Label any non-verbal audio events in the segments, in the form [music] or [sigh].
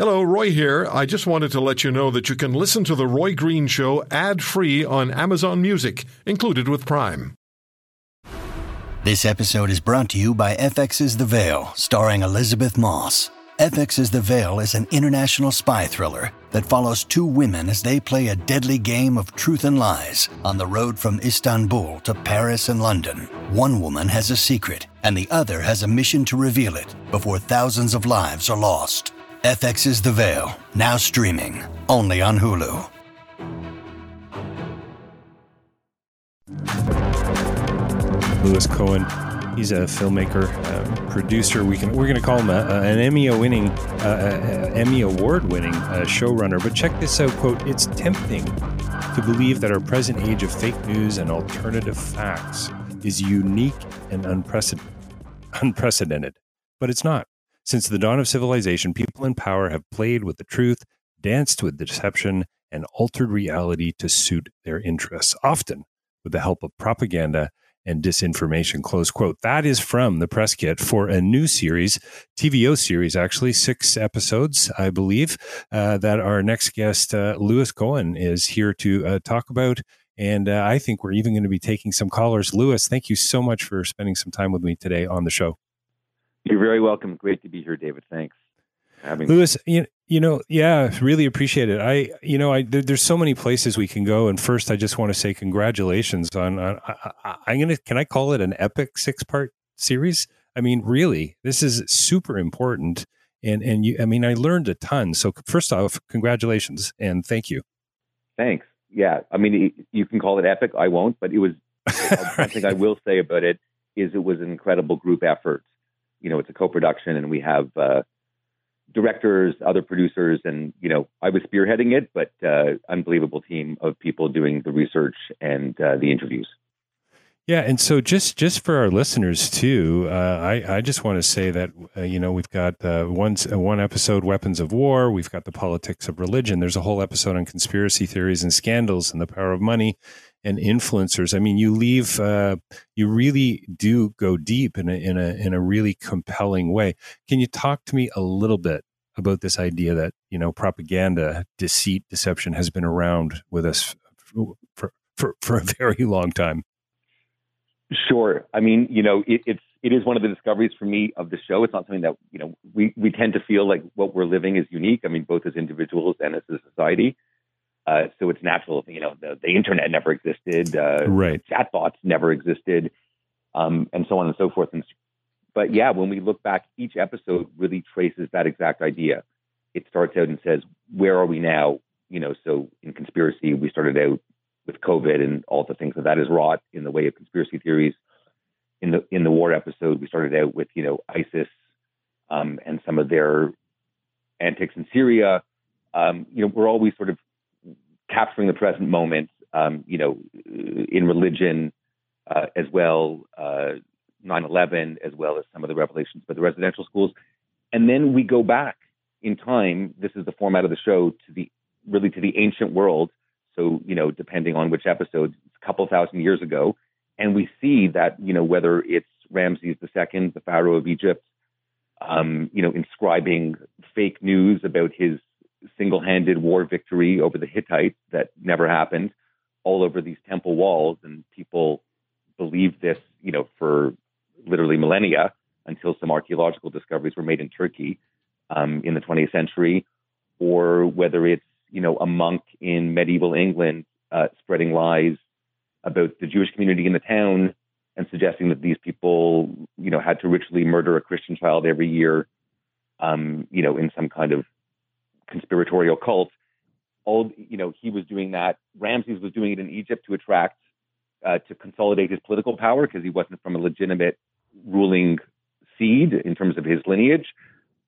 Hello, Roy here. I just wanted to let you know that you can listen to The Roy Green Show ad free on Amazon Music, included with Prime. This episode is brought to you by FX's The Veil, starring Elisabeth Moss. FX's The Veil is an international spy thriller that follows two women as they play a deadly game of truth and lies on the road from Istanbul to Paris and London. One woman has a secret, and the other has a mission to reveal it before thousands of lives are lost. FX's The Veil, now streaming, only on Hulu. Lewis Cohen. He's a filmmaker, producer. We can we're going to call him a, a, an Emmy winning, uh, Emmy award winning uh, showrunner. But check this out, quote: "It's tempting to believe that our present age of fake news and alternative facts is unique and unprecedented, unprecedented, but it's not. Since the dawn of civilization, people in power have played with the truth, danced with deception, and altered reality to suit their interests, often with the help of propaganda and disinformation. Close quote. That is from the press kit for a new series, TVO series, actually, six episodes, I believe, uh, that our next guest, uh, Lewis Cohen, is here to uh, talk about. And uh, I think we're even going to be taking some callers. Lewis, thank you so much for spending some time with me today on the show. You're very welcome. Great to be here, David. Thanks. Having Lewis, you, you know, yeah, really appreciate it. I, you know, I there, there's so many places we can go. And first, I just want to say congratulations on. on I, I'm gonna. Can I call it an epic six part series? I mean, really, this is super important. And and you, I mean, I learned a ton. So first off, congratulations and thank you. Thanks. Yeah, I mean, you can call it epic. I won't, but it was. [laughs] One thing I will say about it is it was an incredible group effort you know, it's a co-production, and we have uh, directors, other producers, and you know, I was spearheading it, but uh, unbelievable team of people doing the research and uh, the interviews. Yeah, and so just just for our listeners too, uh, I I just want to say that uh, you know we've got uh, one one episode weapons of war, we've got the politics of religion. There's a whole episode on conspiracy theories and scandals and the power of money and influencers. I mean, you leave, uh, you really do go deep in a, in a in a really compelling way. Can you talk to me a little bit about this idea that you know propaganda, deceit, deception has been around with us for for, for a very long time? Sure. I mean, you know, it, it's it is one of the discoveries for me of the show. It's not something that you know we we tend to feel like what we're living is unique. I mean, both as individuals and as a society. Uh, so it's natural, you know, the, the internet never existed, uh, right? Chatbots never existed, um, and so on and so forth. And but yeah, when we look back, each episode really traces that exact idea. It starts out and says, "Where are we now?" You know, so in conspiracy, we started out with COVID and all the things that that has wrought in the way of conspiracy theories. In the in the war episode, we started out with you know ISIS um, and some of their antics in Syria. Um, you know, we're always sort of capturing the present moment, um, you know, in religion uh, as well, uh, 9/11, as well as some of the revelations by the residential schools, and then we go back in time. This is the format of the show to the really to the ancient world. So you know, depending on which episode, a couple thousand years ago, and we see that you know whether it's Ramses II, the Pharaoh of Egypt, um, you know, inscribing fake news about his single-handed war victory over the Hittites that never happened all over these temple walls, and people believed this, you know, for literally millennia until some archaeological discoveries were made in Turkey um, in the 20th century, or whether it's you know a monk in medieval England uh, spreading lies about the Jewish community in the town and suggesting that these people you know had to ritually murder a Christian child every year, um, you know, in some kind of conspiratorial cult. All you know, he was doing that. Ramses was doing it in Egypt to attract, uh, to consolidate his political power because he wasn't from a legitimate ruling seed in terms of his lineage.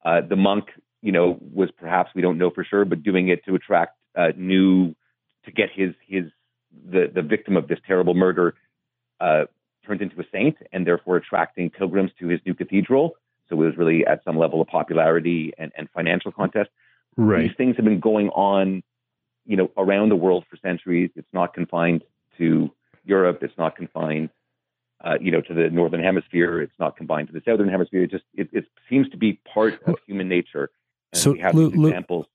Uh, the monk, you know, was perhaps we don't know for sure, but doing it to attract uh, new, to get his his the the victim of this terrible murder uh, turned into a saint, and therefore attracting pilgrims to his new cathedral. So it was really at some level of popularity and, and financial contest. Right. These things have been going on, you know, around the world for centuries. It's not confined to Europe. It's not confined, uh, you know, to the northern hemisphere. It's not confined to the southern hemisphere. It just it, it seems to be part of human nature. And So, we have these examples.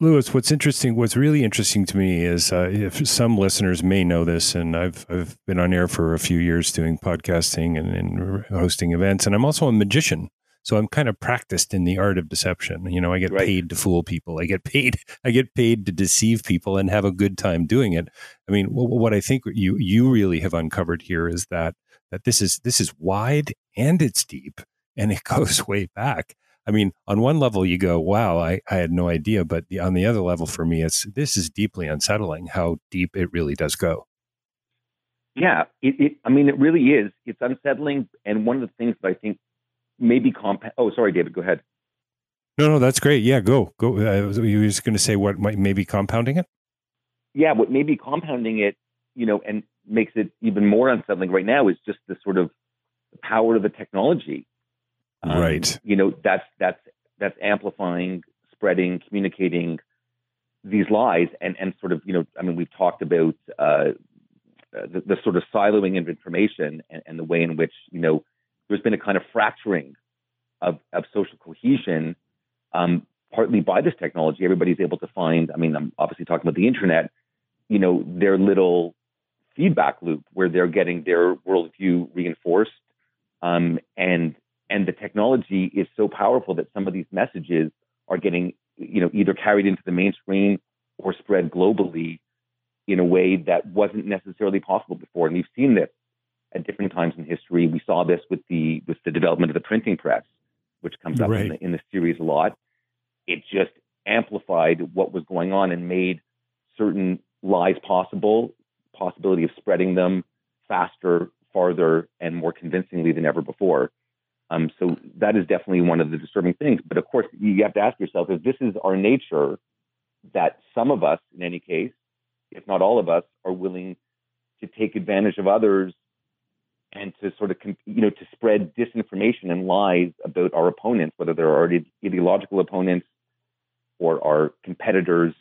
Lewis, what's interesting, what's really interesting to me is uh, if some listeners may know this, and I've I've been on air for a few years doing podcasting and, and hosting events, and I'm also a magician, so I'm kind of practiced in the art of deception. You know, I get Right. paid to fool people. I get paid. [laughs] I get paid to deceive people and have a good time doing it. I mean, wh- what I think you you really have uncovered here is that that this is this is wide and it's deep and it [laughs] goes way back. I mean, on one level, you go, "Wow, I, I had no idea," but the, on the other level, for me, it's this is deeply unsettling how deep it really does go. Yeah, it, it. I mean, it really is. It's unsettling, and one of the things that I think maybe comp. Oh, sorry, David. Go ahead. No, no, that's great. Yeah, go, go. Uh, you were just going to say what might maybe compounding it? Yeah, what may be compounding it, you know, and makes it even more unsettling right now is just the sort of power of the technology. Um, Right. You know, that's that's that's amplifying, spreading, communicating these lies, and and sort of, you know, I mean, we've talked about uh, the, the sort of siloing of information and, and the way in which you know there's been a kind of fracturing of of social cohesion, um, partly by this technology. Everybody's able to find. I mean, I'm obviously talking about the internet. You know, their little feedback loop where they're getting their worldview reinforced, um, and and the technology is so powerful that some of these messages are getting, you know, either carried into the mainstream or spread globally in a way that wasn't necessarily possible before. And we've seen this at different times in history. We saw this with the with the development of the printing press, which comes up Right. in, the, in the series a lot. It just amplified what was going on and made certain lies possible, possibility of spreading them faster, farther, and more convincingly than ever before. Um, so that is definitely one of the disturbing things. But of course, you have to ask yourself if this is our nature, that some of us, in any case, if not all of us, are willing to take advantage of others and to sort of, you know, to spread disinformation and lies about our opponents, whether they're our ideological opponents or our competitors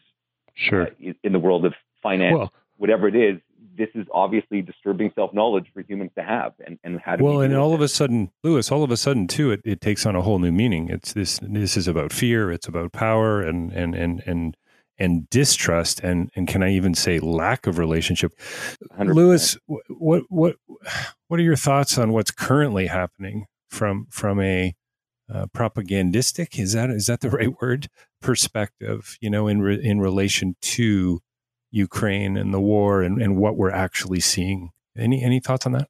Sure. uh, in- in the world of finance, Well, whatever it is. This is obviously disturbing self knowledge for humans to have, and, and how do well, we and all with of a sudden, Lewis, all of a sudden too, it, it takes on a whole new meaning. It's this. This is about fear. It's about power and and and and and distrust and and can I even say lack of relationship? it? 100%. Lewis, wh- what what what are your thoughts on what's currently happening from from a uh, propagandistic is that is that the [laughs] right word perspective? You know, in re, in relation to Ukraine and the war and, and what we're actually seeing. Any any thoughts on that?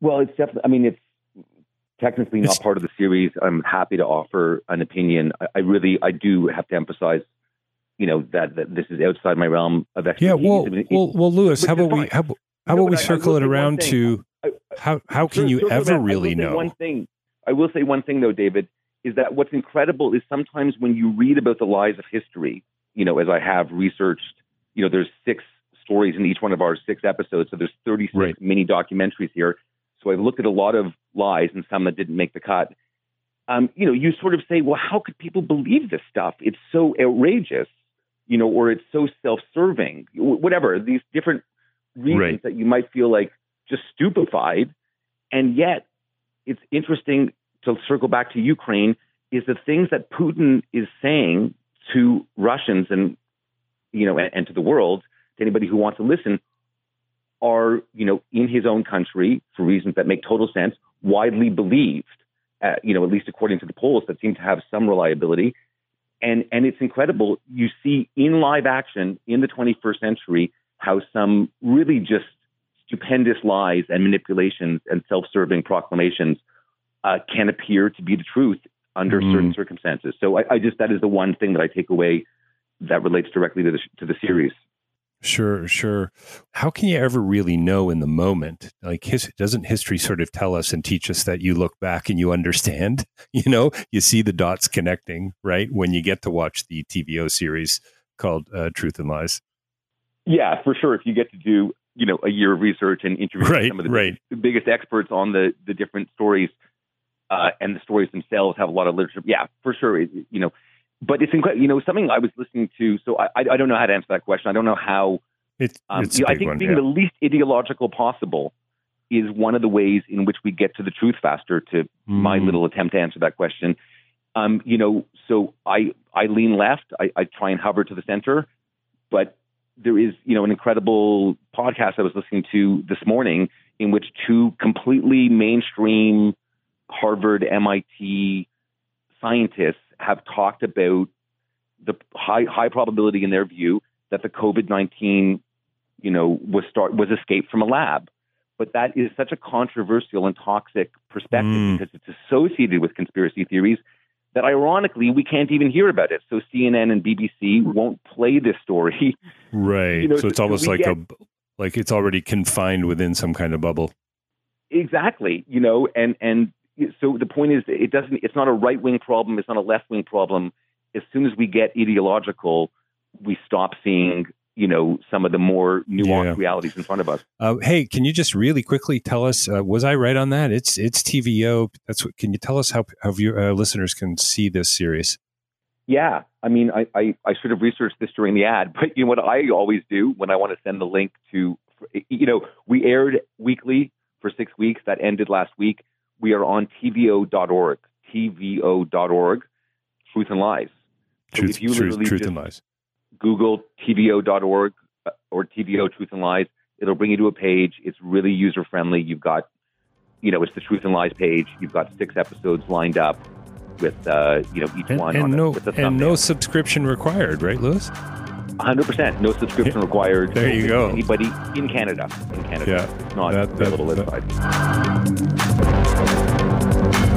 Well, it's definitely. I mean, it's technically not It's- part of the series. I'm happy to offer an opinion. I, I really, I do have to emphasize, you know, that, that this is outside my realm of expertise. Yeah, well, I mean, it- well, well, Lewis, how about we how, how No, about we I- I circle will it around to I- how how can Sure, you ever. Really know? One thing, I will say one thing though, David, is that what's incredible is sometimes when you read about the lies of history, you know, as I have researched, you know, there's six stories in each one of our six episodes, so there's 36 Right. mini documentaries here. So I've looked at a lot of lies and some that didn't make the cut. Um, you know, you sort of say, well, how could people believe this stuff? It's so outrageous, you know, or it's so self-serving, whatever. These different reasons Right. that you might feel like just stupefied, and yet it's interesting to circle back to Ukraine is the things that Putin is saying to Russians and you know and, and to the world to anybody who wants to listen are you know in his own country for reasons that make total sense widely believed uh, you know at least according to the polls that seem to have some reliability and and it's incredible you see in live action in the 21st century how some really just stupendous lies and manipulations and self-serving proclamations uh, can appear to be the truth under Mm. certain circumstances. So I, I just that is the one thing that I take away that relates directly to the to the series. Sure, sure. How can you ever really know in the moment? Like, his, doesn't history sort of tell us and teach us that you look back and you understand? [laughs] You know, you see the dots connecting, right? When you get to watch the TVO series called uh, Truth and Lies. Yeah, for sure. If you get to do you know a year of research and interview Right, some of the right. biggest, experts on the the different stories, uh, and the stories themselves have a lot of literature. Yeah, for sure. It, you know, but it's incredible. You know, something I was listening to. So I I don't know how to answer that question. I don't know how. It, Um, it's you know, I think one. being yeah. the least ideological possible is one of the ways in which we get to the truth faster. To my Mm. little attempt to answer that question, Um, you know, so I I lean left. I, I try and hover to the center, but there is you know an incredible podcast I was listening to this morning in which two completely mainstream Harvard MIT scientists have talked about the high high probability in their view that the COVID nineteen you know was start was escaped from a lab. But that is such a controversial and toxic perspective mm. because it's associated with conspiracy theories that ironically we can't even hear about it. So CNN and BBC won't play this story. Right. [laughs] You know, so it's almost like get, a like it's already confined within some kind of bubble. Exactly. You know, and and so the point is it doesn't it's not a right wing problem, it's not a left wing problem. As soon as we get ideological, we stop seeing you know some of the more nuanced yeah. realities in front of us. Uh, hey, can you just really quickly tell us? Uh, was I right on that? It's it's TVO. That's what. Can you tell us how how your uh, listeners can see this series? Yeah, I mean, I, I I should have researched this during the ad, [laughs] but you know what I always do when I want to send the link to, you know, we aired weekly for six weeks. That ended last week. We are on tvo.org, tvo.org, Truth and Lies. So truth, truth, truth and Lies Google tvo.org uh, or TVO Truth and Lies. It'll bring you to a page. It's really user friendly. You've got, you know, it's the Truth and Lies page. You've got six episodes lined up with, uh, you know, each and, one and on no, a, and no subscription required, right, Lewis? 100%. No subscription required. There you go. Anybody in Canada. In Canada. Yeah. It's not that, available that,